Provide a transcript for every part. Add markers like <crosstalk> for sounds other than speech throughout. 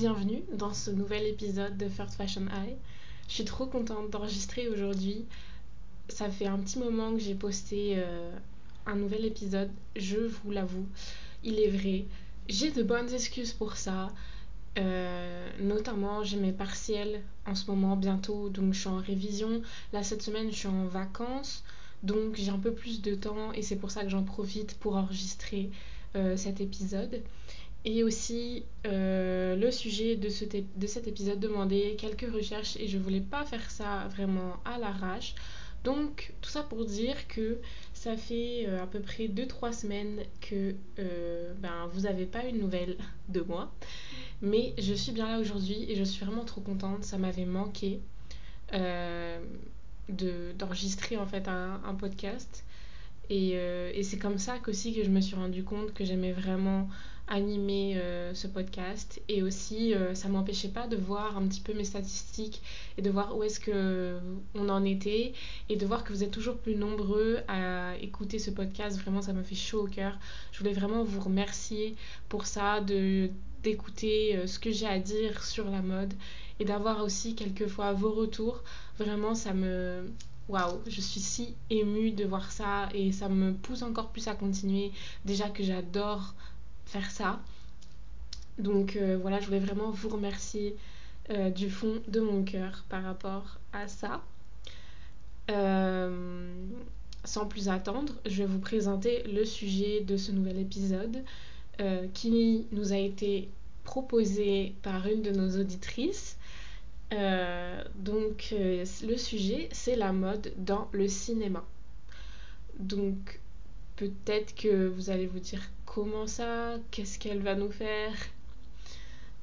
bienvenue dans ce nouvel épisode de First Fashion Eye. Je suis trop contente d'enregistrer aujourd'hui. Ça fait un petit moment que j'ai posté euh, un nouvel épisode, je vous l'avoue. Il est vrai, j'ai de bonnes excuses pour ça. Euh, notamment, j'ai mes partiels en ce moment bientôt, donc je suis en révision. Là, cette semaine, je suis en vacances, donc j'ai un peu plus de temps et c'est pour ça que j'en profite pour enregistrer euh, cet épisode. Et aussi, euh, le sujet de, ce de cet épisode demandait quelques recherches et je voulais pas faire ça vraiment à l'arrache. Donc, tout ça pour dire que ça fait euh, à peu près 2-3 semaines que euh, ben, vous n'avez pas une nouvelle de moi. Mais je suis bien là aujourd'hui et je suis vraiment trop contente. Ça m'avait manqué d'enregistrer en fait un, un podcast. Et, et c'est comme ça qu'aussi que je me suis rendu compte que j'aimais vraiment animer euh, ce podcast. Et aussi euh, ça m'empêchait pas de voir un petit peu mes statistiques et de voir où est-ce que on en était et de voir que vous êtes toujours plus nombreux à écouter ce podcast. Vraiment ça me fait chaud au cœur. Je voulais vraiment vous remercier pour ça de d'écouter euh, ce que j'ai à dire sur la mode et d'avoir aussi quelquefois vos retours. Vraiment ça me waouh, je suis si émue de voir ça et ça me pousse encore plus à continuer. Déjà que j'adore faire ça. Donc euh, voilà, je voulais vraiment vous remercier euh, du fond de mon cœur par rapport à ça. Euh, sans plus attendre, je vais vous présenter le sujet de ce nouvel épisode qui nous a été proposé par une de nos auditrices. donc le sujet, c'est la mode dans le cinéma. Donc peut-être que vous allez vous dire comment ça Qu'est-ce qu'elle va nous faire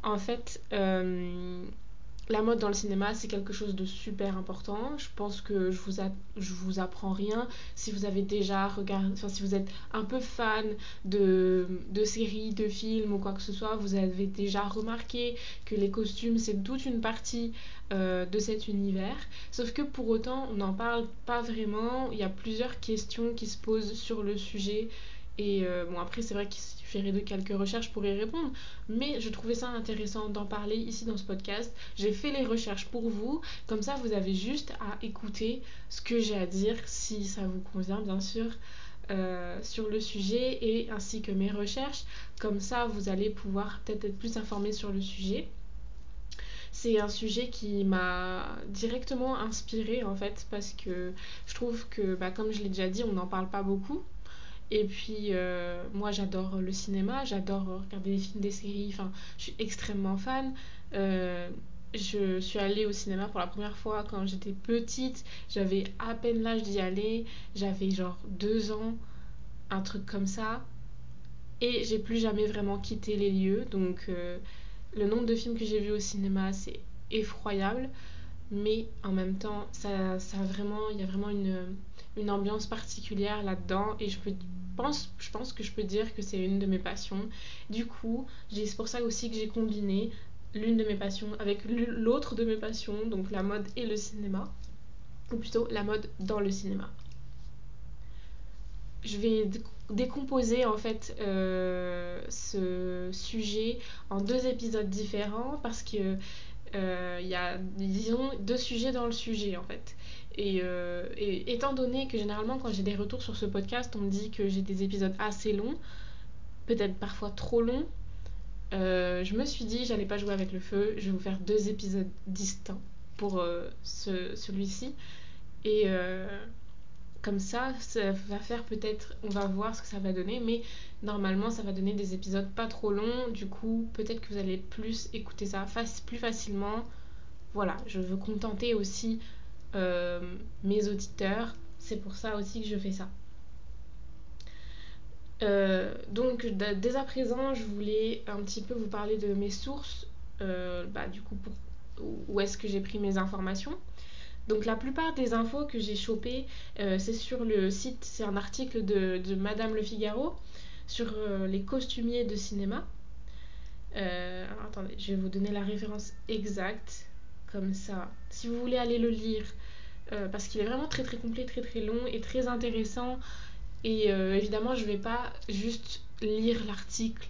En fait, euh, la mode dans le cinéma, c'est quelque chose de super important. Je pense que je vous, vous apprends rien si vous avez déjà regardé, enfin si vous êtes un peu fan de, de séries, de films ou quoi que ce soit, vous avez déjà remarqué que les costumes, c'est toute une partie euh, de cet univers. Sauf que pour autant, on n'en parle pas vraiment. Il y a plusieurs questions qui se posent sur le sujet et euh, bon, après, c'est vrai qu'il suffirait de quelques recherches pour y répondre, mais je trouvais ça intéressant d'en parler ici dans ce podcast. J'ai fait les recherches pour vous, comme ça, vous avez juste à écouter ce que j'ai à dire, si ça vous convient, bien sûr. Euh, sur le sujet et ainsi que mes recherches comme ça vous allez pouvoir peut-être être plus informé sur le sujet c'est un sujet qui m'a directement inspiré en fait parce que je trouve que bah, comme je l'ai déjà dit on n'en parle pas beaucoup et puis, euh, moi, j'adore le cinéma, j'adore regarder des films, des séries, enfin, je suis extrêmement fan. Euh, je suis allée au cinéma pour la première fois quand j'étais petite, j'avais à peine l'âge d'y aller, j'avais genre deux ans, un truc comme ça. Et j'ai plus jamais vraiment quitté les lieux, donc euh, le nombre de films que j'ai vus au cinéma, c'est effroyable. Mais en même temps, ça, ça vraiment, il y a vraiment une, une ambiance particulière là-dedans et je peux pense, je pense que je peux dire que c'est une de mes passions. Du coup, c'est pour ça aussi que j'ai combiné l'une de mes passions avec l'autre de mes passions, donc la mode et le cinéma, ou plutôt la mode dans le cinéma. Je vais décomposer en fait euh, ce sujet en deux épisodes différents parce que euh, il y a disons deux sujets dans le sujet en fait euh, et, étant donné que généralement quand j'ai des retours sur ce podcast, on me dit que j'ai des épisodes assez longs, peut-être parfois trop longs, euh, je me suis dit j'allais pas jouer avec le feu, je vais vous faire deux épisodes distincts pour euh, ce, celui-ci. Et comme ça, ça va faire peut-être, on va voir ce que ça va donner, mais normalement ça va donner des épisodes pas trop longs, du coup peut-être que vous allez plus écouter ça plus facilement. Voilà, je veux contenter aussi euh, mes auditeurs. C'est pour ça aussi que je fais ça. Euh, donc dès à présent, je voulais un petit peu vous parler de mes sources, euh, bah, du coup, où est-ce que j'ai pris mes informations. Donc la plupart des infos que j'ai chopées, c'est sur le site, c'est un article de, Madame Le Figaro sur les costumiers de cinéma. attendez, je vais vous donner la référence exacte, comme ça. Si vous voulez aller le lire, euh, parce qu'il est vraiment très très complet, très très long et très intéressant. Et euh, évidemment, je vais pas juste lire l'article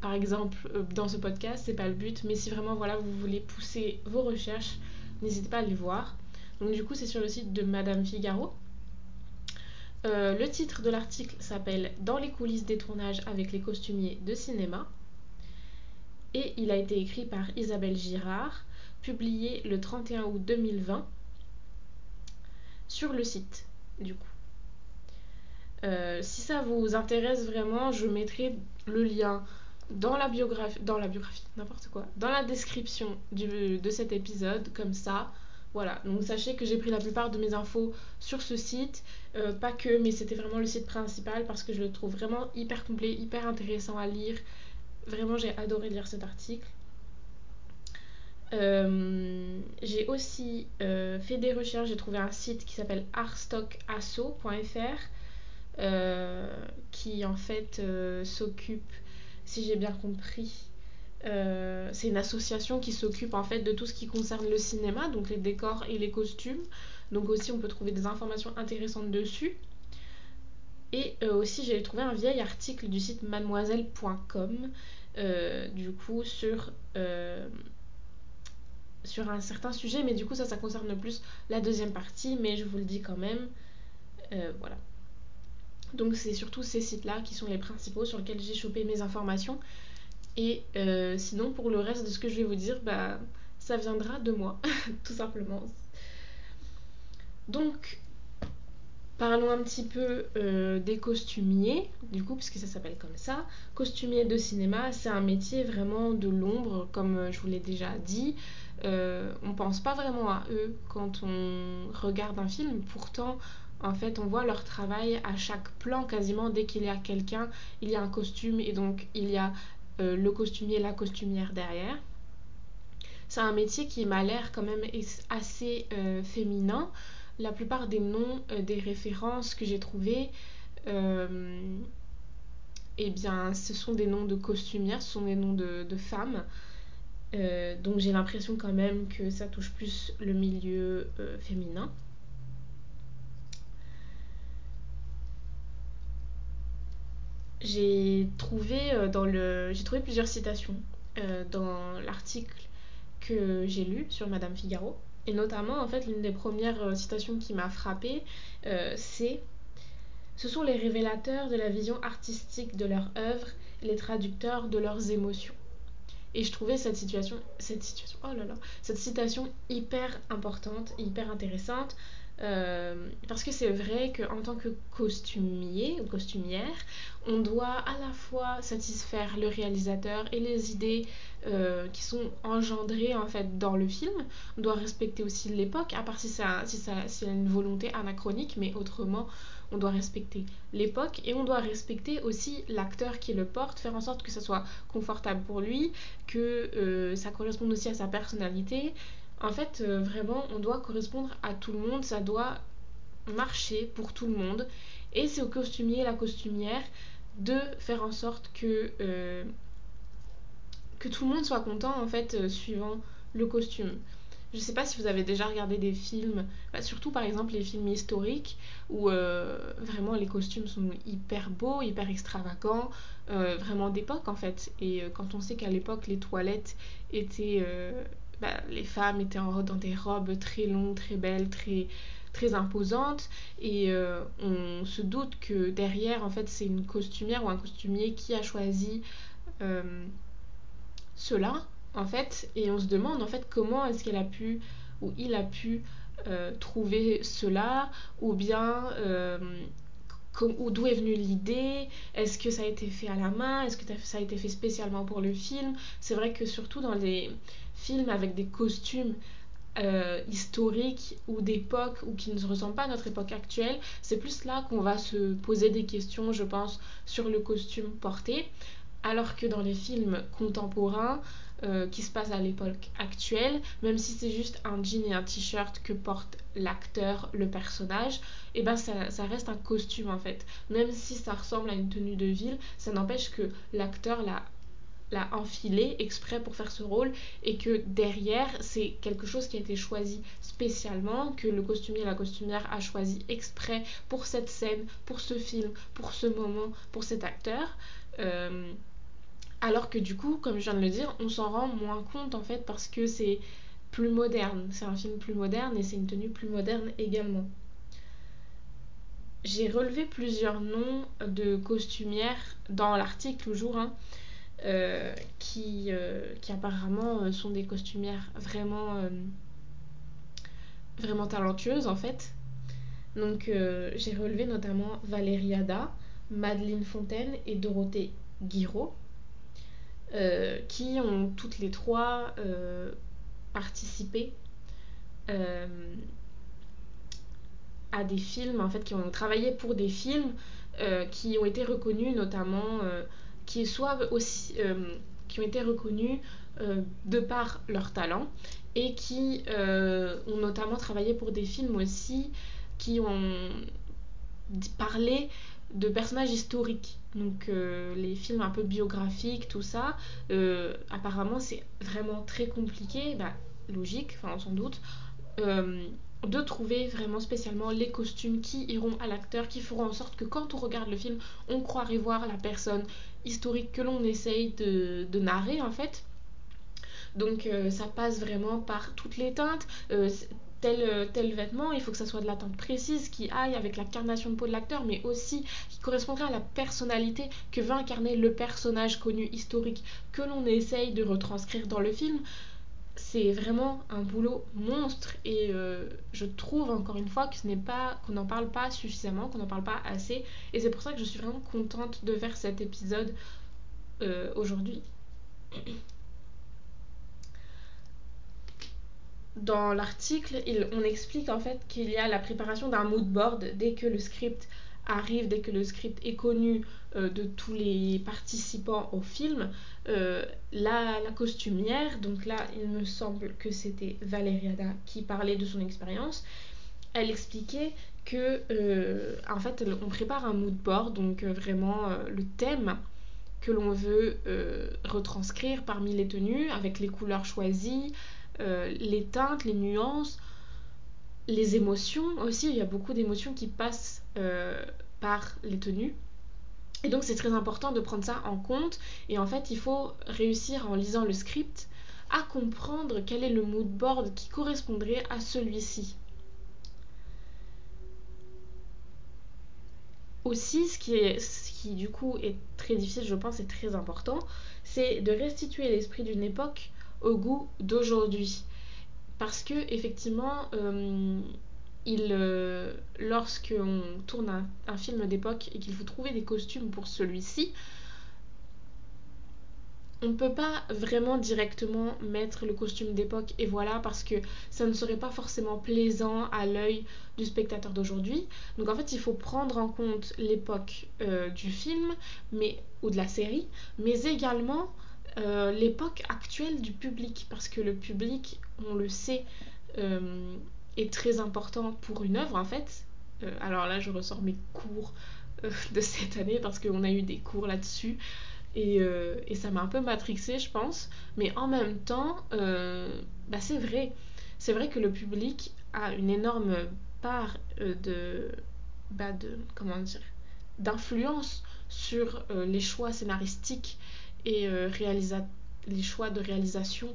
par exemple euh, dans ce podcast, c'est pas le but, mais si vraiment voilà vous voulez pousser vos recherches, n'hésitez pas à les voir. Donc du coup c'est sur le site de Madame Figaro. Le titre de l'article s'appelle Dans les coulisses des tournages avec les costumiers de cinéma et il a été écrit par Isabelle Girard, publié le 31 août 2020 sur le site du coup. Euh, si ça vous intéresse vraiment, je mettrai le lien dans la biographie, dans la biographie, n'importe quoi, dans la description de cet épisode, comme ça. Voilà, donc sachez que j'ai pris la plupart de mes infos sur ce site, euh, pas que, mais c'était vraiment le site principal parce que je le trouve vraiment hyper complet, hyper intéressant à lire. Vraiment, j'ai adoré lire cet article. Euh, j'ai aussi euh, fait des recherches, j'ai trouvé un site qui s'appelle arstockasso.fr qui en fait s'occupe si j'ai bien compris. Euh, c'est une association qui s'occupe en fait de tout ce qui concerne le cinéma, donc les décors et les costumes. Donc aussi on peut trouver des informations intéressantes dessus. Et euh, aussi j'ai trouvé un vieil article du site mademoiselle.com euh, du coup sur, sur un certain sujet, mais du coup ça ça concerne plus la deuxième partie, mais je vous le dis quand même. voilà. Donc c'est surtout ces sites-là qui sont les principaux sur lesquels j'ai chopé mes informations. Et euh, sinon, pour le reste de ce que je vais vous dire, bah, ça viendra de moi, <laughs> tout simplement. Donc, parlons un petit peu euh, des costumiers, du coup, puisque ça s'appelle comme ça. Costumier de cinéma, c'est un métier vraiment de l'ombre, comme euh, je vous l'ai déjà dit. On pense pas vraiment à eux quand on regarde un film, pourtant en fait, on voit leur travail à chaque plan quasiment. Dès qu'il y a quelqu'un, il y a un costume et donc il y a euh, le costumier, la costumière derrière. C'est un métier qui m'a l'air quand même assez euh, féminin. La plupart des noms, euh, des références que j'ai trouvées, eh bien, ce sont des noms de costumières, ce sont des noms de femmes. Donc j'ai l'impression quand même que ça touche plus le milieu féminin. j'ai trouvé euh, dans le j'ai trouvé plusieurs citations euh, dans l'article que j'ai lu sur Madame Figaro et notamment en fait l'une des premières euh, citations qui m'a frappée c'est ce sont les révélateurs de la vision artistique de leur œuvre les traducteurs de leurs émotions et je trouvais cette situation cette situation oh là là cette citation hyper importante hyper intéressante euh, parce que c'est vrai qu'en tant que costumier ou costumière, on doit à la fois satisfaire le réalisateur et les idées euh, qui sont engendrées en fait dans le film. On doit respecter aussi l'époque, à part si si si y a une volonté anachronique, mais autrement, on doit respecter l'époque et on doit respecter aussi l'acteur qui le porte, faire en sorte que ça soit confortable pour lui, que euh, ça corresponde aussi à sa personnalité en fait, euh, vraiment, on doit correspondre à tout le monde, ça doit marcher pour tout le monde. Et c'est au costumier et la costumière de faire en sorte que, euh, que tout le monde soit content, en fait, suivant le costume. Je sais pas si vous avez déjà regardé des films, bah, surtout par exemple les films historiques, où vraiment les costumes sont hyper beaux, hyper extravagants, vraiment d'époque en fait. Et quand on sait qu'à l'époque les toilettes étaient bah, les femmes étaient en, dans des robes très longues, très belles, très, très imposantes. Et euh, on se doute que derrière, en fait, c'est une costumière ou un costumier qui a choisi euh, cela, en fait. Et on se demande, en fait, comment est-ce qu'elle a pu, ou il a pu euh, trouver cela, ou bien d'où est venue l'idée Est-ce que ça a été fait à la main Est-ce que ça a été fait spécialement pour le film? C'est vrai que surtout dans les films avec des costumes euh, historiques ou d'époque ou qui ne ressemblent pas à notre époque actuelle, c'est plus là qu'on va se poser des questions, je pense, sur le costume porté. Alors que dans les films contemporains, euh, qui se passent à l'époque actuelle, même si c'est juste un jean et un t-shirt que porte l'acteur, le personnage, et eh ben ça, reste un costume en fait. Même si ça ressemble à une tenue de ville, ça n'empêche que l'acteur l'a l'a enfilé exprès pour faire ce rôle et que derrière c'est quelque chose qui a été choisi spécialement, que le costumier et la costumière a choisi exprès pour cette scène, pour ce film, pour ce moment, pour cet acteur. Euh, alors que du coup, comme je viens de le dire, on s'en rend moins compte en fait parce que c'est plus moderne. C'est un film plus moderne et c'est une tenue plus moderne également. J'ai relevé plusieurs noms de costumières dans l'article toujours, hein, euh, qui, euh, qui apparemment euh, sont des costumières vraiment, vraiment talentueuses en fait. Donc j'ai relevé notamment Valérie Ada, Madeleine Fontaine et Dorothée Guiraud, qui ont toutes les trois participé à des films, en fait, qui ont travaillé pour des films euh, qui ont été reconnus notamment, euh, qui soit aussi, euh, qui ont été reconnus de par leur talent et qui ont notamment travaillé pour des films aussi qui ont parlé de personnages historiques. Donc les films un peu biographiques, tout ça, apparemment c'est vraiment très compliqué, bah, logique, enfin sans doute de trouver vraiment spécialement les costumes qui iront à l'acteur, qui feront en sorte que quand on regarde le film, on croirait voir la personne historique que l'on essaye de, narrer en fait. Donc euh, ça passe vraiment par toutes les teintes. Euh, tel, euh, tel vêtement, il faut que ça soit de la teinte précise qui aille avec la carnation de peau de l'acteur, mais aussi qui correspondrait à la personnalité que veut incarner le personnage connu historique que l'on essaye de retranscrire dans le film c'est vraiment un boulot monstre et euh, je trouve encore une fois que ce n'est pas qu'on n'en parle pas suffisamment, qu'on n'en parle pas assez et c'est pour ça que je suis vraiment contente de faire cet épisode euh, aujourd'hui. Dans l'article, on explique en fait qu'il y a la préparation d'un mood board dès que le script arrive, dès que le script est connu euh, de tous les participants au film. Euh, la, costumière, donc là il me semble que c'était Valeriada qui parlait de son expérience, elle expliquait que euh, en fait on prépare un mood board, donc vraiment le thème que l'on veut retranscrire parmi les tenues, avec les couleurs choisies, les teintes, les nuances, les émotions aussi, il y a beaucoup d'émotions qui passent par les tenues. Et donc c'est très important de prendre ça en compte. Et en fait, il faut réussir en lisant le script à comprendre quel est le mood board qui correspondrait à celui-ci. Aussi, ce qui, ce qui du coup est très difficile, je pense, et très important, c'est de restituer l'esprit d'une époque au goût d'aujourd'hui. Parce que effectivement, euh, il, euh, lorsqu'on tourne un, film d'époque et qu'il faut trouver des costumes pour celui-ci, on ne peut pas vraiment directement mettre le costume d'époque et voilà parce que ça ne serait pas forcément plaisant à l'œil du spectateur d'aujourd'hui. Donc en fait il faut prendre en compte l'époque euh, du film mais, ou de la série, mais également euh, l'époque actuelle du public parce que le public, on le sait, est très important pour une œuvre en fait. Euh, alors là, je ressors mes cours euh, <laughs> de cette année parce qu'on a eu des cours là-dessus. Et, euh, et, ça m'a un peu matrixé, je pense. Mais en même temps, bah c'est vrai. C'est vrai que le public a une énorme part de, bah de comment dire, d'influence sur les choix scénaristiques et les choix de réalisation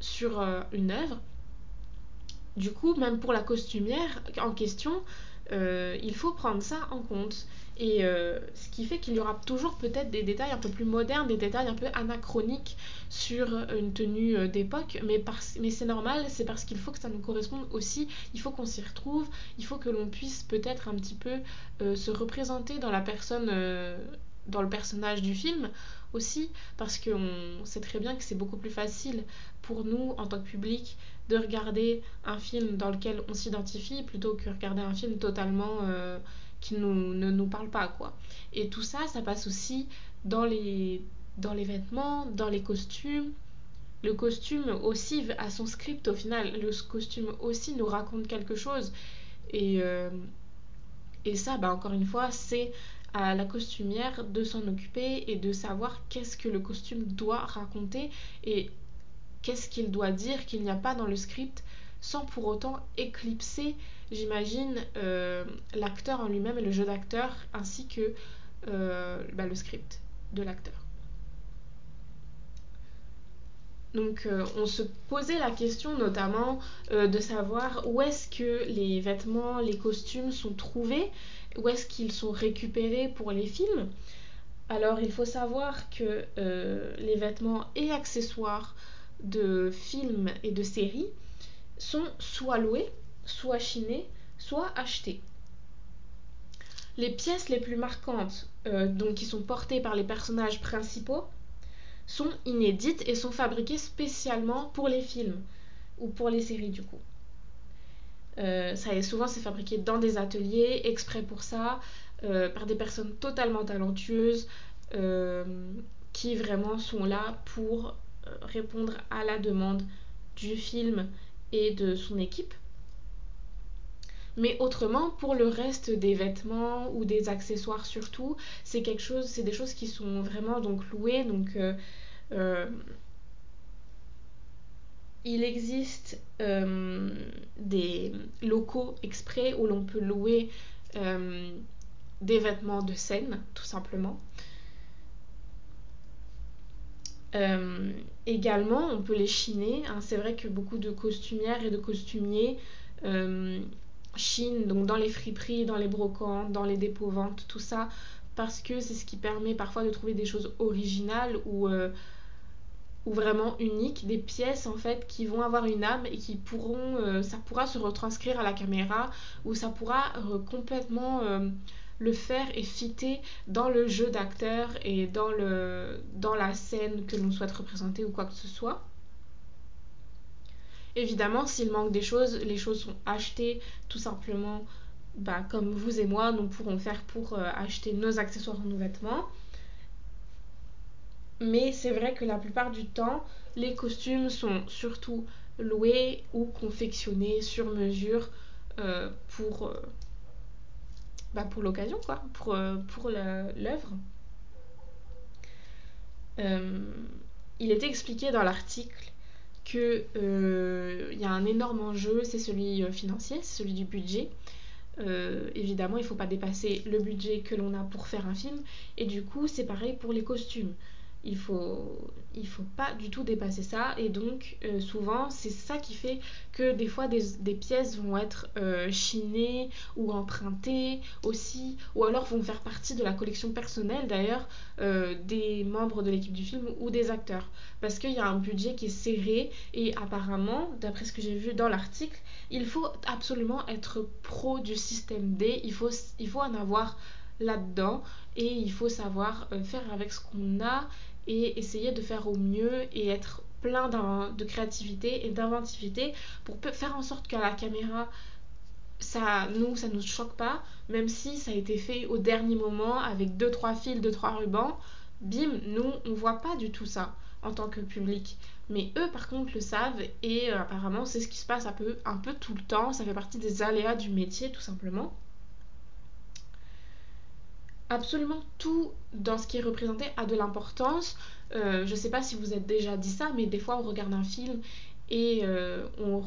sur une œuvre. Du coup, même pour la costumière en question, euh, il faut prendre ça en compte. Et euh, ce qui fait qu'il y aura toujours peut-être des détails un peu plus modernes, des détails un peu anachroniques sur une tenue euh, d'époque, mais c'est normal, c'est parce qu'il faut que ça nous corresponde aussi, il faut qu'on s'y retrouve, il faut que l'on puisse peut-être un petit peu se représenter dans la personne, dans le personnage du film aussi, parce qu'on sait très bien que c'est beaucoup plus facile pour nous en tant que public de regarder un film dans lequel on s'identifie plutôt que regarder un film totalement euh, qui nous, ne nous parle pas quoi. Et tout ça, ça passe aussi dans les, dans les vêtements, dans les costumes. Le costume aussi a son script au final. Le costume aussi nous raconte quelque chose. Et, euh, et ça, bah, encore une fois, c'est à la costumière de s'en occuper et de savoir qu'est-ce que le costume doit raconter et qu'est-ce qu'il doit dire qu'il n'y a pas dans le script sans pour autant éclipser, j'imagine, euh, l'acteur en lui-même et le jeu d'acteur ainsi que euh, bah, le script de l'acteur. Donc euh, on se posait la question notamment de savoir où est-ce que les vêtements, les costumes sont trouvés, où est-ce qu'ils sont récupérés pour les films. Alors il faut savoir que euh, les vêtements et accessoires de films et de séries sont soit loués, soit chinés, soit achetés. Les pièces les plus marquantes, euh, donc qui sont portées par les personnages principaux, sont inédites et sont fabriquées spécialement pour les films ou pour les séries du coup. Euh, ça est, souvent c'est fabriqué dans des ateliers exprès pour ça, euh, par des personnes totalement talentueuses euh, qui vraiment sont là pour répondre à la demande du film et de son équipe. Mais autrement, pour le reste des vêtements ou des accessoires surtout, c'est quelque chose, c'est des choses qui sont vraiment donc louées. Donc il existe euh, des locaux exprès où l'on peut louer euh, des vêtements de scène, tout simplement. Euh, également, on peut les chiner. Hein. C'est vrai que beaucoup de costumières et de costumiers chinent donc dans les friperies, dans les brocantes, dans les dépôts-ventes, tout ça, parce que c'est ce qui permet parfois de trouver des choses originales ou, ou vraiment uniques, des pièces en fait qui vont avoir une âme et qui pourront, euh, ça pourra se retranscrire à la caméra ou ça pourra euh, complètement euh, le faire et fitter dans le jeu d'acteur et dans, la scène que l'on souhaite représenter ou quoi que ce soit. Évidemment, s'il manque des choses, les choses sont achetées tout simplement bah, comme vous et moi, nous pourrons faire pour acheter nos accessoires ou nos vêtements. Mais c'est vrai que la plupart du temps, les costumes sont surtout loués ou confectionnés sur mesure euh, pour, euh, bah, pour l'occasion, quoi, pour, euh, l'œuvre. Il était expliqué dans l'article qu'il y a un énorme enjeu, c'est celui financier, c'est celui du budget. Évidemment, il ne faut pas dépasser le budget que l'on a pour faire un film. Et du coup, c'est pareil pour les costumes il faut il faut pas du tout dépasser ça. Et donc euh, souvent c'est ça qui fait que des fois des, des pièces vont être euh, chinées ou empruntées aussi ou alors vont faire partie de la collection personnelle d'ailleurs euh, des membres de l'équipe du film ou des acteurs. Parce qu'il y a un budget qui est serré et apparemment d'après ce que j'ai vu dans l'article il faut absolument être pro du système D. Il faut, il faut en avoir là-dedans et il faut savoir faire avec ce qu'on a et essayer de faire au mieux et être plein de créativité et d'inventivité pour faire en sorte qu'à la caméra ça nous ça nous choque pas même si ça a été fait au dernier moment avec deux trois fils deux trois rubans bim nous on voit pas du tout ça en tant que public. Mais eux par contre le savent et euh, apparemment c'est ce qui se passe un peu, un peu tout le temps. Ça fait partie des aléas du métier tout simplement absolument tout dans ce qui est représenté a de l'importance. Euh, je sais pas si vous êtes déjà dit ça, mais des fois on regarde un film et euh, on,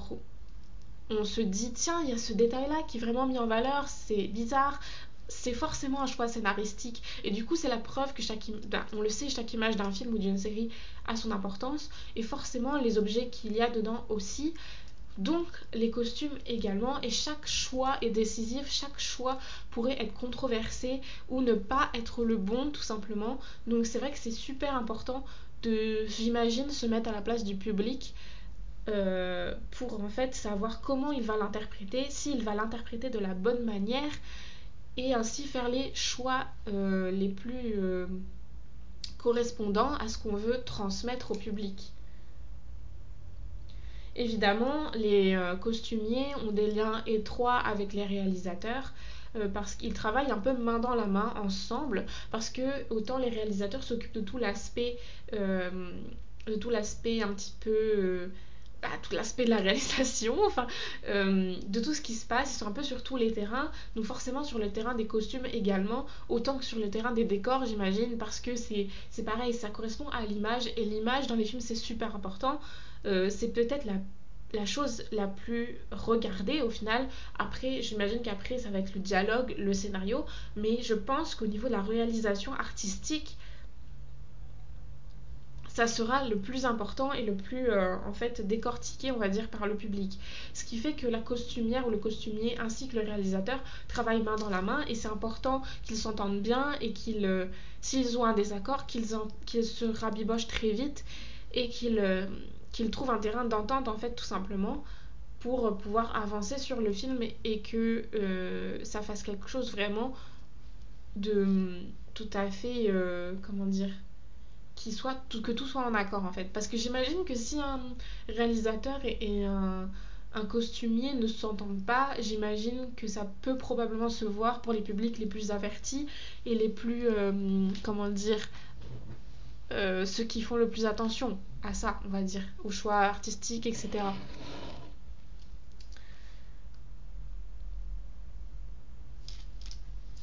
on se dit tiens, il y a ce détail-là qui est vraiment mis en valeur, c'est bizarre. C'est forcément un choix scénaristique et du coup c'est la preuve que chaque ben, on le sait chaque image d'un film ou d'une série a son importance et forcément les objets qu'il y a dedans aussi donc les costumes également et chaque choix est décisif, chaque choix pourrait être controversé ou ne pas être le bon tout simplement. Donc c'est vrai que c'est super important de, j'imagine, se mettre à la place du public euh, pour en fait savoir comment il va l'interpréter, s'il va l'interpréter de la bonne manière et ainsi faire les choix euh, les plus euh, correspondants à ce qu'on veut transmettre au public. Évidemment, les euh, costumiers ont des liens étroits avec les réalisateurs euh, parce qu'ils travaillent un peu main dans la main ensemble parce que autant les réalisateurs s'occupent de tout l'aspect euh, de tout l'aspect un petit peu bah, tout l'aspect de la réalisation, <laughs> enfin, de tout ce qui se passe. Ils sont un peu sur tous les terrains, donc forcément sur le terrain des costumes également, autant que sur le terrain des décors, j'imagine, parce que c'est pareil, ça correspond à l'image, et l'image dans les films, c'est super important. Euh, c'est peut-être la, chose la plus regardée au final. Après, j'imagine qu'après, ça va être le dialogue, le scénario, mais je pense qu'au niveau de la réalisation artistique, ça sera le plus important et le plus euh, en fait décortiqué on va dire par le public ce qui fait que la costumière ou le costumier ainsi que le réalisateur travaillent main dans la main et c'est important qu'ils s'entendent bien et qu'ils euh, s'ils ont un désaccord qu'ils qu se rabibochent très vite et qu'ils qu'ils trouvent un terrain d'entente en fait tout simplement pour pouvoir avancer sur le film et que euh, ça fasse quelque chose vraiment de tout à fait euh, comment dire que tout soit en accord en fait. Parce que j'imagine que si un réalisateur et, un, costumier ne s'entendent pas j'imagine que ça peut probablement se voir pour les publics les plus avertis et les plus euh, comment dire euh, ceux qui font le plus attention à ça on va dire au choix artistique etc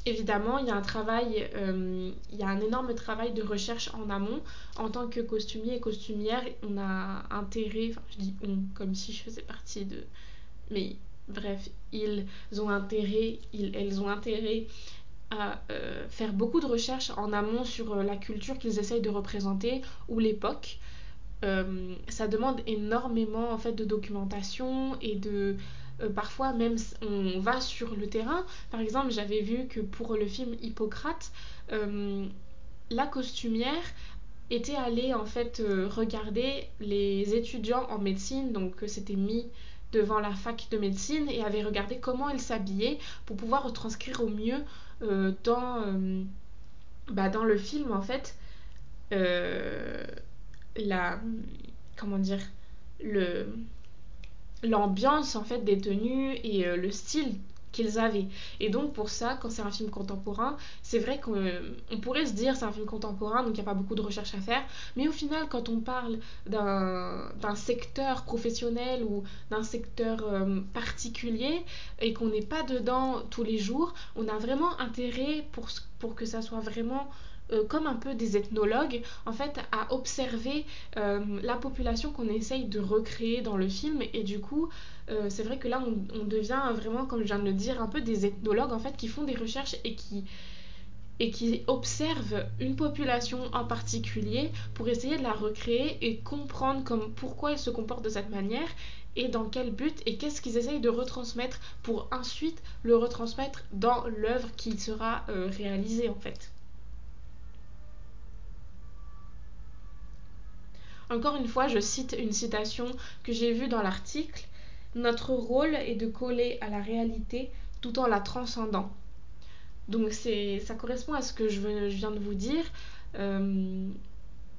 évidemment, il y a un travail, euh, il y a un énorme travail de recherche en amont. En tant que costumier et costumière, on a intérêt, enfin je dis on comme si je faisais partie de... Mais bref, ils ont intérêt, ils, elles ont intérêt à euh, faire beaucoup de recherches en amont sur euh, la culture qu'ils essayent de représenter ou l'époque. Euh, ça demande énormément en fait de documentation et de parfois même on va sur le terrain. Par exemple, j'avais vu que pour le film Hippocrate, la costumière était allée en fait regarder les étudiants en médecine, donc c'était mis devant la fac de médecine et avait regardé comment ils s'habillaient pour pouvoir retranscrire au mieux dans, euh, bah, dans le film en fait euh, la comment dire le l'ambiance en fait des tenues et euh, le style qu'ils avaient. Et donc pour ça, quand c'est un film contemporain, c'est vrai qu'on euh, pourrait se dire c'est un film contemporain, donc il n'y a pas beaucoup de recherche à faire. Mais au final, quand on parle d'un secteur professionnel ou d'un secteur euh, particulier et qu'on n'est pas dedans tous les jours, on a vraiment intérêt pour, pour que ça soit vraiment euh, comme un peu des ethnologues, en fait, à observer euh, la population qu'on essaye de recréer dans le film. Et du coup, euh, c'est vrai que là, on, devient vraiment, comme je viens de le dire, un peu des ethnologues, en fait, qui font des recherches et qui observent une population en particulier pour essayer de la recréer et comprendre pourquoi ils se comportent de cette manière et dans quel but et qu'est-ce qu'ils essayent de retransmettre pour ensuite le retransmettre dans l'œuvre qui sera réalisée en fait. Encore une fois, je cite une citation que j'ai vue dans l'article. Notre rôle est de coller à la réalité tout en la transcendant. Donc ça correspond à ce que je, viens de vous dire. Euh,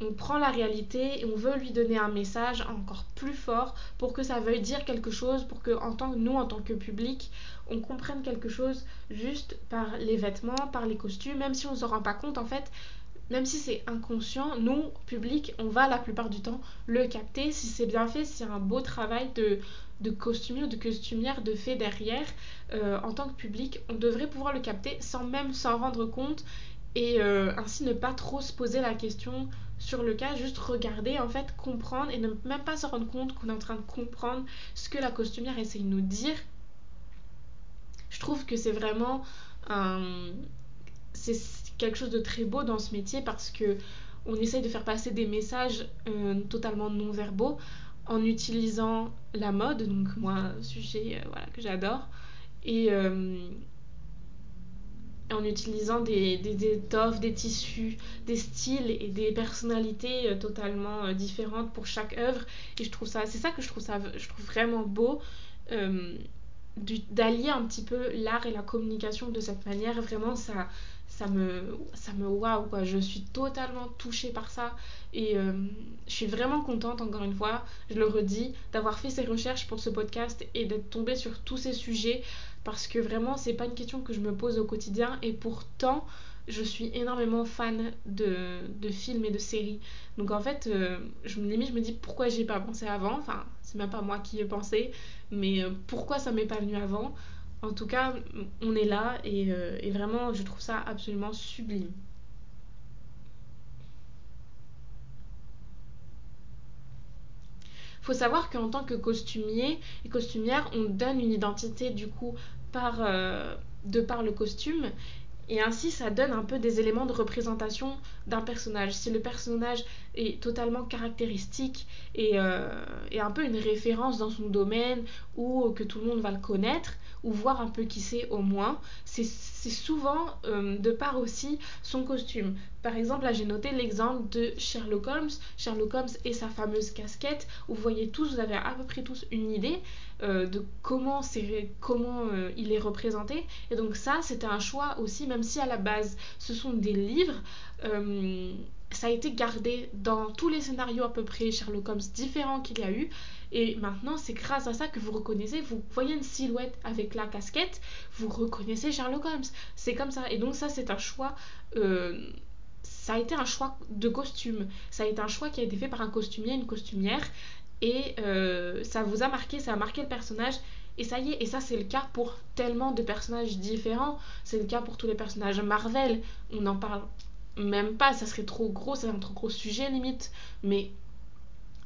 on prend la réalité et on veut lui donner un message encore plus fort pour que ça veuille dire quelque chose, pour que en nous, en tant que public, on comprenne quelque chose juste par les vêtements, par les costumes, même si on ne se rend pas compte en fait même si c'est inconscient, nous, public, on va la plupart du temps le capter. Si c'est bien fait, c'est un beau travail de, de costumier ou de costumière de fait derrière, euh, en tant que public, on devrait pouvoir le capter sans même s'en rendre compte et euh, ainsi ne pas trop se poser la question sur le cas, juste regarder, en fait, comprendre et ne même pas se rendre compte qu'on est en train de comprendre ce que la costumière essaye de nous dire. Je trouve que c'est vraiment un. Quelque chose de très beau dans ce métier parce que on essaye de faire passer des messages euh, totalement non verbaux en utilisant la mode, donc moi sujet euh, voilà, que j'adore, et euh, en utilisant des, des, étoffes, des tissus, des styles et des personnalités totalement différentes pour chaque œuvre. Et je trouve ça, c'est ça que je trouve ça, je trouve vraiment beau. D'allier un petit peu l'art et la communication de cette manière vraiment ça ça me ça me waouh quoi. Je suis totalement touchée par ça et euh, je suis vraiment contente encore une fois je le redis d'avoir fait ces recherches pour ce podcast et d'être tombée sur tous ces sujets parce que vraiment c'est pas une question que je me pose au quotidien et pourtant je suis énormément fan de, de films et de séries. Donc en fait euh, je me limite je me dis pourquoi j'y ai pas pensé avant? Enfin c'est même pas moi qui ai pensé mais euh, pourquoi ça m'est pas venu avant? En tout cas, on est là et, euh, et vraiment, je trouve ça absolument sublime. faut savoir qu'en tant que costumier et costumière, on donne une identité du coup par, euh, de par le costume Et ainsi, ça donne un peu des éléments de représentation d'un personnage. Si le personnage est totalement caractéristique et, euh, un peu une référence dans son domaine ou que tout le monde va le connaître ou voir un peu qui c'est au moins, c'est souvent euh, de part aussi son costume. Par exemple, là j'ai noté l'exemple de Sherlock Holmes. Sherlock Holmes et sa fameuse casquette. Vous voyez tous, vous avez à peu près tous une idée euh, de comment, comment euh, il est représenté. Et donc ça, c'était un choix aussi, même si à la base ce sont des livres. Ça a été gardé dans tous les scénarios à peu près Sherlock Holmes différents qu'il y a eu. Et maintenant, c'est grâce à ça que vous reconnaissez, vous voyez une silhouette avec la casquette, vous reconnaissez Sherlock Holmes. C'est comme ça. Et donc ça, c'est un choix... Euh, ça a été un choix de costume. Ça a été un choix qui a été fait par un costumier, une costumière. Et euh, ça vous a marqué, ça a marqué le personnage. Et ça y est, et ça c'est le cas pour tellement de personnages différents. C'est le cas pour tous les personnages Marvel. On en parle même pas, ça serait trop gros, c'est un trop gros sujet limite. Mais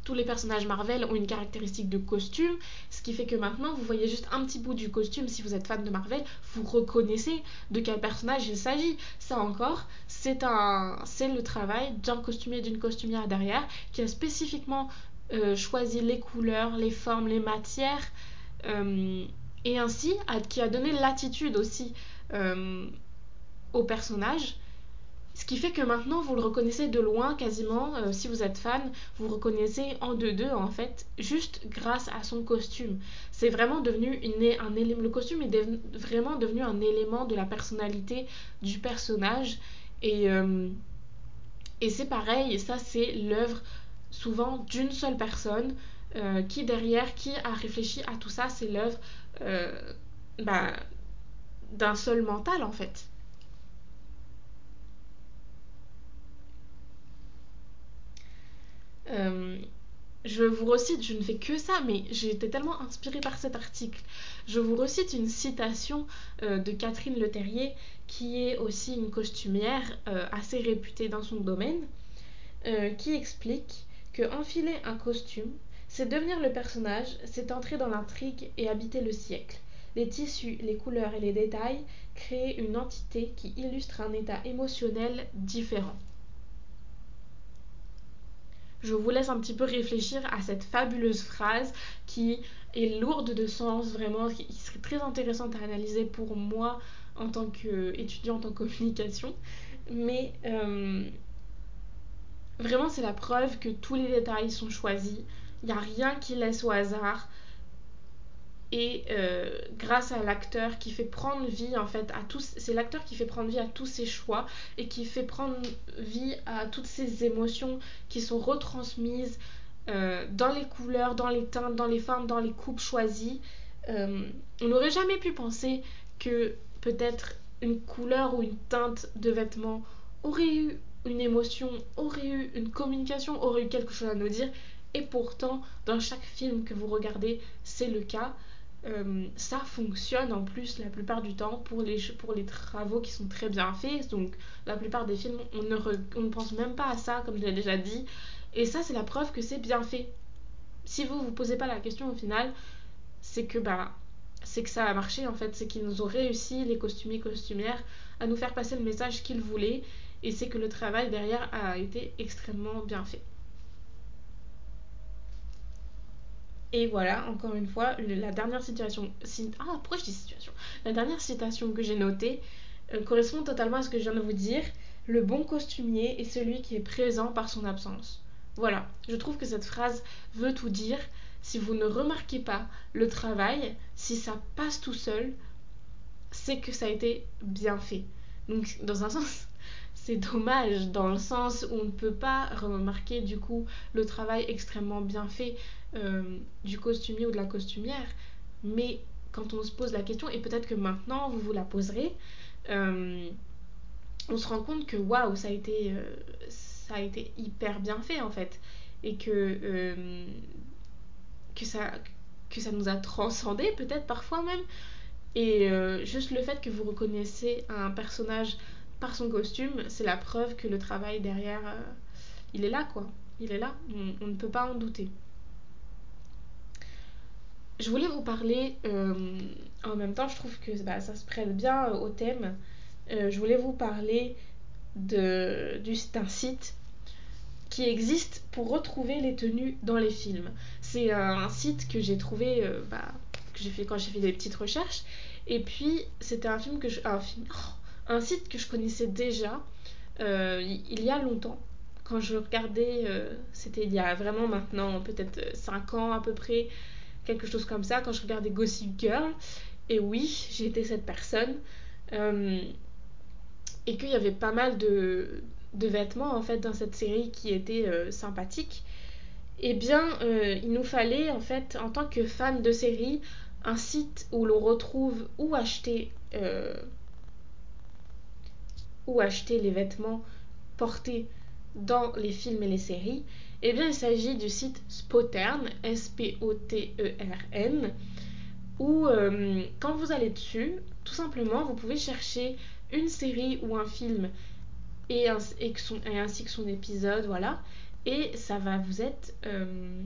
tous les personnages Marvel ont une caractéristique de costume, ce qui fait que maintenant vous voyez juste un petit bout du costume si vous êtes fan de Marvel, vous reconnaissez de quel personnage il s'agit. Ça encore, c'est un c'est le travail d'un costumier d'une costumière derrière qui a spécifiquement euh, choisi les couleurs, les formes, les matières euh, et ainsi qui a donné l'attitude aussi euh, au personnage ce qui fait que maintenant, vous le reconnaissez de loin quasiment. Euh, si vous êtes fan, vous reconnaissez en deux-deux en fait, juste grâce à son costume. C'est vraiment devenu un élément. Le costume est vraiment devenu un élément de la personnalité du personnage. Et, euh, et c'est pareil, ça c'est l'œuvre souvent d'une seule personne euh, qui derrière, qui a réfléchi à tout ça, c'est l'œuvre bah, d'un seul mental en fait. Euh, je vous recite, je ne fais que ça, mais j'ai été tellement inspirée par cet article. Je vous recite une citation euh, de Catherine Leterrier, qui est aussi une costumière euh, assez réputée dans son domaine, qui explique que enfiler un costume, c'est devenir le personnage, c'est entrer dans l'intrigue et habiter le siècle. Les tissus, les couleurs et les détails créent une entité qui illustre un état émotionnel différent je vous laisse un petit peu réfléchir à cette fabuleuse phrase qui est lourde de sens, vraiment, qui serait très intéressante à analyser pour moi en tant qu'étudiante en communication. Mais euh, vraiment, c'est la preuve que tous les détails sont choisis. Il n'y a rien qui laisse au hasard et euh, grâce à l'acteur qui fait prendre vie en fait à tous c'est l'acteur qui fait prendre vie à tous ses choix et qui fait prendre vie à toutes ces émotions qui sont retransmises euh, dans les couleurs dans les teintes dans les formes dans les coupes choisies. Euh, on n'aurait jamais pu penser que peut-être une couleur ou une teinte de vêtements aurait eu une émotion aurait eu une communication aurait eu quelque chose à nous dire. Et pourtant dans chaque film que vous regardez c'est le cas euh, ça fonctionne en plus la plupart du temps pour les, travaux qui sont très bien faits. Donc la plupart des films, on ne, on ne pense même pas à ça, comme je l'ai déjà dit. Et ça, c'est la preuve que c'est bien fait. Si vous vous posez pas la question au final, c'est que bah c'est que ça a marché en fait, c'est qu'ils nous ont réussi, les costumiers costumières, à nous faire passer le message qu'ils voulaient, et c'est que le travail derrière a été extrêmement bien fait. Et voilà, encore une fois, la dernière situation. Ah, pourquoi je dis situation La dernière citation que j'ai notée euh, correspond totalement à ce que je viens de vous dire. Le bon costumier est celui qui est présent par son absence. Voilà, je trouve que cette phrase veut tout dire. Si vous ne remarquez pas le travail, si ça passe tout seul, c'est que ça a été bien fait. Donc, dans un <laughs> sens, c'est dommage dans le sens où on ne peut pas remarquer du coup le travail extrêmement bien fait euh, du costumier ou de la costumière. Mais quand on se pose la question, et peut-être que maintenant vous vous la poserez, euh, on se rend compte que waouh, ça, a été, euh, ça a été hyper bien fait en fait. Et que, que, ça, que ça nous a transcendé peut-être parfois même. Et juste le fait que vous reconnaissez un personnage par son costume, c'est la preuve que le travail derrière, il est là quoi. Il est là, on ne peut pas en douter je voulais vous parler euh, en même temps, je trouve que bah, ça se prête bien euh, au thème je voulais vous parler d'un site qui existe pour retrouver les tenues dans les films. C'est un site que j'ai trouvé, bah, que j'ai fait quand j'ai fait des petites recherches. Et puis, c'était un film que. Un, film, oh, un site que je connaissais déjà il y a longtemps quand je regardais, euh, c'était il y a vraiment maintenant peut-être 5 ans à peu près, quelque chose comme ça, quand je regardais Gossip Girl. Et oui, j'étais cette personne. Euh, et qu'il y avait pas mal de, vêtements en fait dans cette série qui étaient euh, sympathiques. Eh bien, il nous fallait en fait, en tant que fan de série, un site où l'on retrouve où acheter, où acheter les vêtements portés dans les films et les séries Eh bien, il s'agit du site Spotern, S-P-O-T-E-R-N, où euh, quand vous allez dessus, tout simplement, vous pouvez chercher une série ou un film et, ainsi que son épisode, voilà, et ça va vous être euh,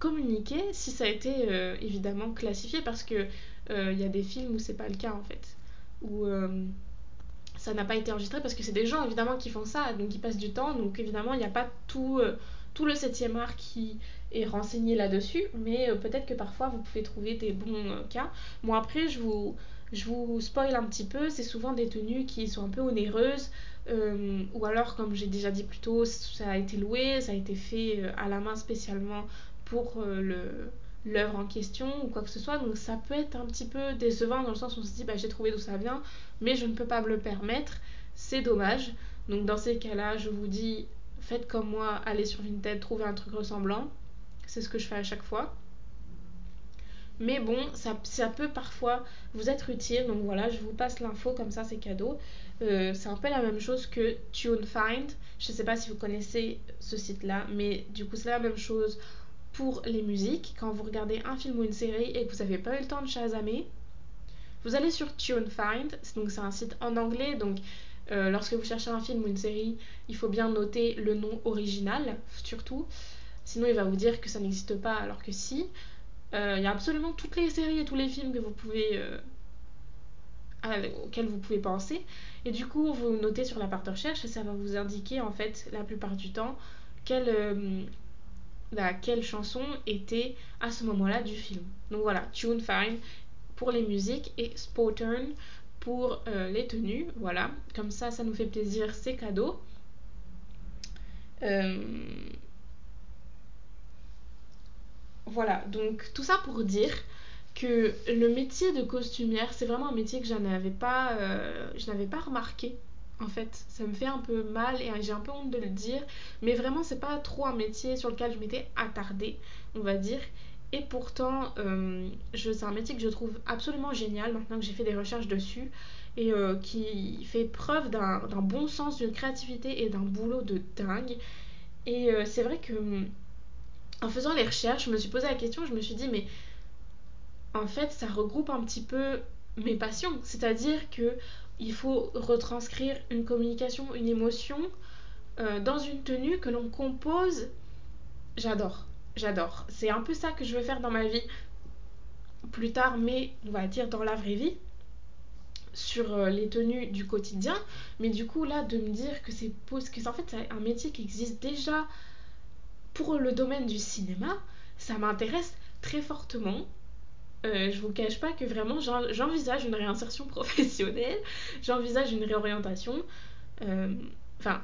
communiqué si ça a été euh, évidemment classifié, parce que il y a des films où c'est pas le cas en fait, où ça n'a pas été enregistré parce que c'est des gens évidemment qui font ça, donc ils passent du temps, donc évidemment il n'y a pas tout, tout le 7e art qui est renseigné là-dessus, mais euh, peut-être que parfois vous pouvez trouver des bons euh, cas. Bon après je vous, je spoil un petit peu, c'est souvent des tenues qui sont un peu onéreuses, ou alors comme j'ai déjà dit plus tôt, ça a été loué, ça a été fait à la main spécialement pour l'œuvre en question ou quoi que ce soit. Donc ça peut être un petit peu décevant dans le sens où on se dit bah, j'ai trouvé d'où ça vient, mais je ne peux pas me le permettre. C'est dommage. Donc dans ces cas-là, je vous dis comme moi, allez sur Vinted, trouvez un truc ressemblant. C'est ce que je fais à chaque fois. Mais bon, ça, ça, peut parfois vous être utile. Donc voilà, je vous passe l'info comme ça, c'est cadeau. Euh, c'est un peu la même chose que TuneFind. Je ne sais pas si vous connaissez ce site-là, mais du coup, c'est la même chose pour les musiques. Quand vous regardez un film ou une série et que vous n'avez pas eu le temps de chasamer, vous allez sur TuneFind, donc c'est un site en anglais, donc euh, lorsque vous cherchez un film ou une série, il faut bien noter le nom original, surtout. Sinon, il va vous dire que ça n'existe pas, alors que si. Euh, il y a absolument toutes les séries et tous les films que vous pouvez, euh, auxquels vous pouvez penser. Et du coup, vous notez sur la barre de recherche et ça va vous indiquer, en fait, la plupart du temps, quel quelle chanson était à ce moment-là du film. Donc voilà, Tune Fine pour les musiques et Sportern pour euh, les tenues. Voilà, comme ça, ça nous fait plaisir, c'est cadeau. Euh, voilà, donc tout ça pour dire que le métier de costumière, c'est vraiment un métier que je n'avais pas, euh, je n'avais pas remarqué en fait. Ça me fait un peu mal et j'ai un peu honte de le dire, mais vraiment c'est pas trop un métier sur lequel je m'étais attardée, on va dire. Et pourtant, euh, c'est un métier que je trouve absolument génial maintenant que j'ai fait des recherches dessus et euh, qui fait preuve d'un bon sens, d'une créativité et d'un boulot de dingue. Et euh, c'est vrai que en faisant les recherches, je me suis posé la question, je me suis dit mais en fait ça regroupe un petit peu mes passions, c'est-à-dire que il faut retranscrire une communication, une émotion dans une tenue que l'on compose. J'adore, j'adore. C'est un peu ça que je veux faire dans ma vie plus tard, mais on va dire dans la vraie vie, sur euh, les tenues du quotidien. Mais du coup, là, de me dire que c'est que en fait c'est un métier qui existe déjà pour le domaine du cinéma, ça m'intéresse très fortement. Euh, je vous cache pas que vraiment j'envisage une réinsertion <laughs> professionnelle, j'envisage une réorientation. Euh, enfin,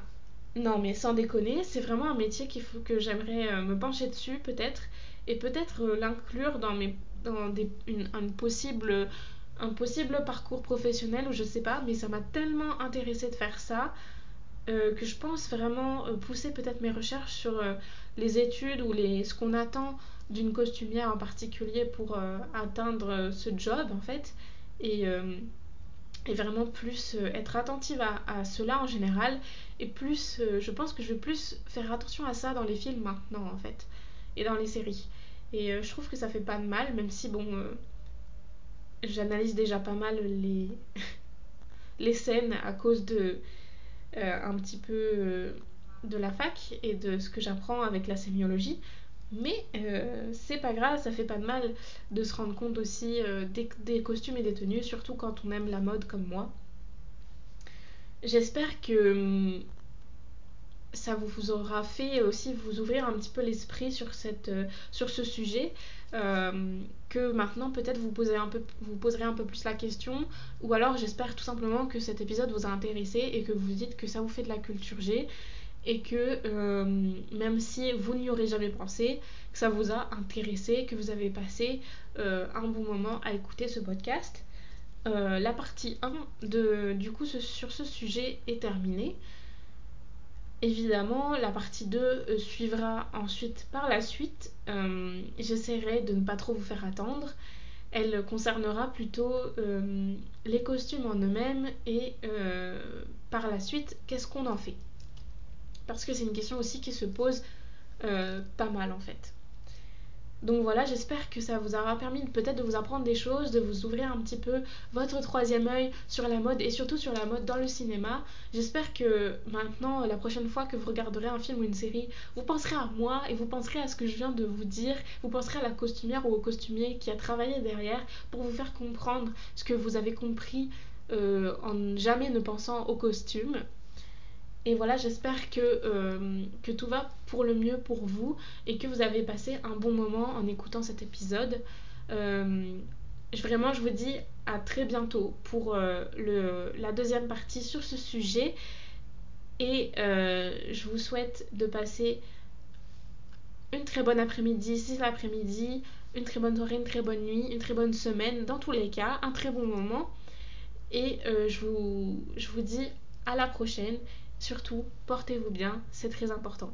non, mais sans déconner, c'est vraiment un métier qu'il faut que j'aimerais euh, me pencher dessus peut-être et peut-être l'inclure dans un possible parcours professionnel ou je sais pas, mais ça m'a tellement intéressé de faire ça que je pense vraiment pousser peut-être mes recherches sur les études ou les, ce qu'on attend d'une costumière en particulier pour euh, atteindre ce job en fait et, euh, vraiment plus euh, être attentive à, cela en général et plus je pense que je vais plus faire attention à ça dans les films maintenant en fait et dans les séries et je trouve que ça fait pas de mal même si bon j'analyse déjà pas mal les <laughs> les scènes à cause de un petit peu de la fac et de ce que j'apprends avec la sémiologie mais euh, c'est pas grave, ça fait pas de mal de se rendre compte aussi euh, des, costumes et des tenues, surtout quand on aime la mode comme moi. J'espère que hum, ça vous aura fait aussi vous ouvrir un petit peu l'esprit sur, cette, euh, sur ce sujet. Euh, que maintenant peut-être vous, peu, vous poserez un peu plus la question ou alors j'espère tout simplement que cet épisode vous a intéressé et que vous dites que ça vous fait de la culture G et que euh, même si vous n'y aurez jamais pensé, que ça vous a intéressé, que vous avez passé un bon moment à écouter ce podcast. La partie 1 de, du coup sur ce sujet est terminée. Évidemment, la partie 2 euh, suivra ensuite par la suite. Euh, j'essaierai de ne pas trop vous faire attendre. Elle concernera plutôt euh, les costumes en eux-mêmes et par la suite, qu'est-ce qu'on en fait? Parce que c'est une question aussi qui se pose pas mal en fait. Donc voilà, j'espère que ça vous aura permis peut-être de vous apprendre des choses, de vous ouvrir un petit peu votre troisième œil sur la mode et surtout sur la mode dans le cinéma. J'espère que maintenant, la prochaine fois que vous regarderez un film ou une série, vous penserez à moi et vous penserez à ce que je viens de vous dire. Vous penserez à la costumière ou au costumier qui a travaillé derrière pour vous faire comprendre ce que vous avez compris euh, en jamais ne pensant au costume. Et voilà, j'espère que, euh, que tout va pour le mieux pour vous et que vous avez passé un bon moment en écoutant cet épisode. Euh, vraiment, je vous dis à très bientôt pour euh, la deuxième partie sur ce sujet. Et je vous souhaite de passer une très bonne après-midi, si c'est l'après-midi, une très bonne soirée, une très bonne nuit, une très bonne semaine, dans tous les cas, un très bon moment. Et je vous dis à la prochaine Surtout, portez-vous bien, c'est très important.